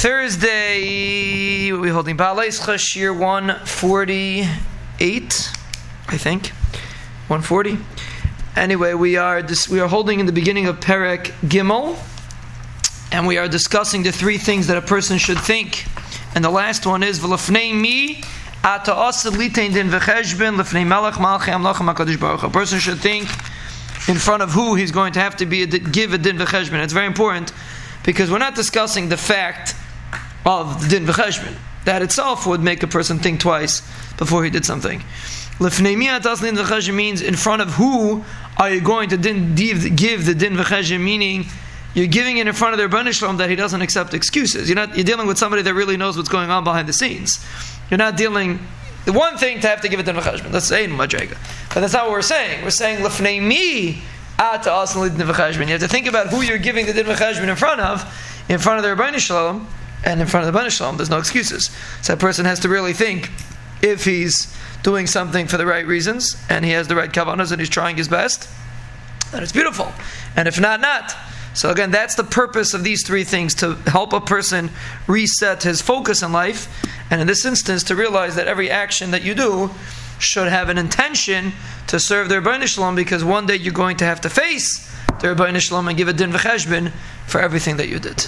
Thursday, we're holding Ba'aleischa, year 148, I think. 140. Anyway, we are dis- we are holding in the beginning of Perek Gimel, and we are discussing the three things that a person should think. And the last one is V'lefnei mi ata litein din v'cheshbon lefnei melech malchei hamelachim HaKadosh Baruch. A person should think in front of who he's going to have to be a, give a din v'cheshbon. It's very important because we're not discussing the fact of the din v'cheshbon. That itself would make a person think twice before he did something. Lefneimiyat aslin v'cheshbon means in front of who are you going to din, give the din v'cheshbon, meaning you're giving it in front of their Banishlam that he doesn't accept excuses. You're not you're dealing with somebody that really knows what's going on behind the scenes. You're not dealing the one thing to have to give it to. Let's say in Madrega. But that's not what we're saying. We're saying Lefnei mi at You have to think about who you're giving the din in front of, in front of the Rabbi Shalom, and in front of the Rabbi Shalom. There's no excuses. So that person has to really think if he's doing something for the right reasons and he has the right kavanas and he's trying his best, then it's beautiful. And if not, not. So again, that's the purpose of these three things to help a person reset his focus in life, and in this instance, to realize that every action that you do should have an intention to serve their Rebbeinu Shalom because one day you're going to have to face their Rebbeinu Shalom and give a din v'cheshbon for everything that you did.